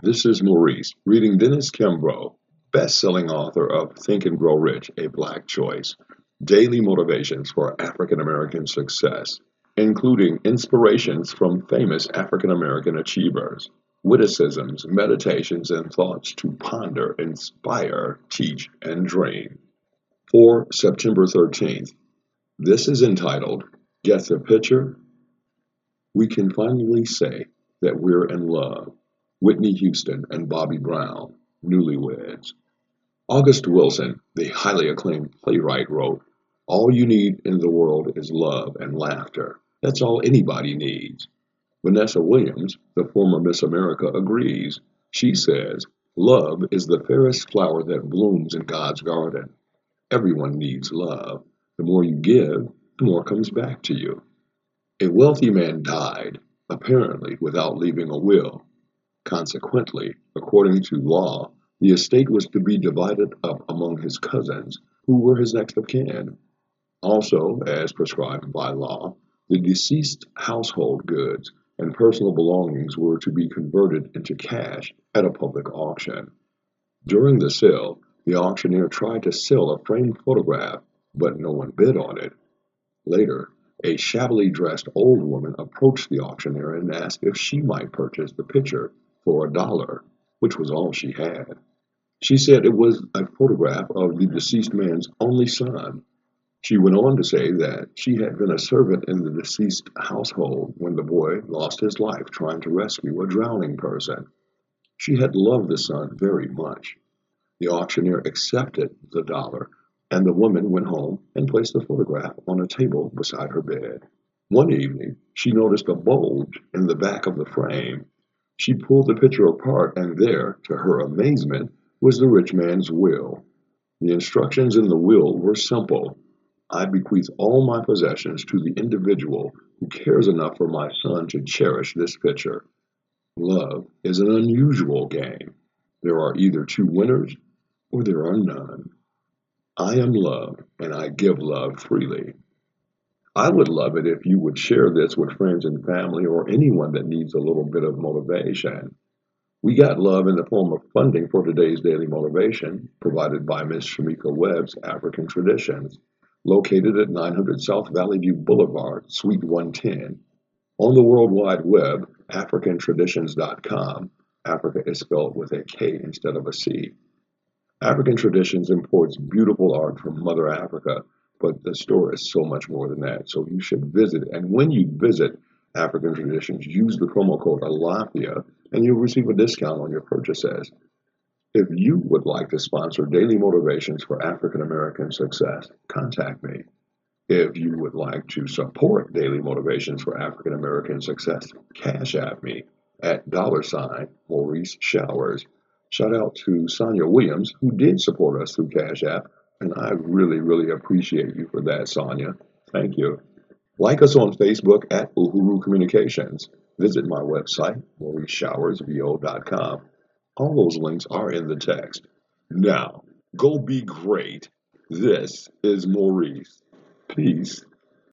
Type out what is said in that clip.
This is Maurice reading Dennis Kimbro, best-selling author of Think and Grow Rich: A Black Choice, Daily Motivations for African American Success, including inspirations from famous African American achievers, witticisms, meditations, and thoughts to ponder, inspire, teach, and dream. For September 13th, this is entitled Get the Picture? We can finally say that we're in love. Whitney Houston and Bobby Brown, newlyweds. August Wilson, the highly acclaimed playwright, wrote, All you need in the world is love and laughter. That's all anybody needs. Vanessa Williams, the former Miss America, agrees. She says, Love is the fairest flower that blooms in God's garden. Everyone needs love. The more you give, the more comes back to you. A wealthy man died, apparently without leaving a will. Consequently, according to law, the estate was to be divided up among his cousins, who were his next of kin. Also, as prescribed by law, the deceased's household goods and personal belongings were to be converted into cash at a public auction. During the sale, the auctioneer tried to sell a framed photograph, but no one bid on it. Later, a shabbily dressed old woman approached the auctioneer and asked if she might purchase the picture for a dollar, which was all she had. She said it was a photograph of the deceased man's only son. She went on to say that she had been a servant in the deceased household when the boy lost his life trying to rescue a drowning person. She had loved the son very much. The auctioneer accepted the dollar, and the woman went home and placed the photograph on a table beside her bed. One evening, she noticed a bulge in the back of the frame. She pulled the picture apart, and there, to her amazement, was the rich man's will. The instructions in the will were simple I bequeath all my possessions to the individual who cares enough for my son to cherish this picture. Love is an unusual game. There are either two winners or there are none. I am love and I give love freely. I would love it if you would share this with friends and family or anyone that needs a little bit of motivation. We got love in the form of funding for today's daily motivation provided by Ms. Shamika Webb's Afrikan Traditions located at 900 South Valley View Boulevard, Suite 110. On the World Wide Web, AfrikanTraditions.com. Africa is spelled with a K instead of a C. Afrikan Traditions imports beautiful art from Mother Africa, but the store is so much more than that. So you should visit. And when you visit Afrikan Traditions, use the promo code ALAFIA and you'll receive a discount on your purchases. If you would like to sponsor Daily Motivations for African American Success, contact me. If you would like to support Daily Motivations for African American Success, Cash App me at dollar sign Maurice Showers. Shout out to Sonia Williams, who did support us through Cash App, and I really, really appreciate you for that, Sonia. Thank you. Like us on Facebook at Uhuru Communications. Visit my website, mauriceshowersvo.com. All those links are in the text. Now, go be great. This is Maurice. Peace.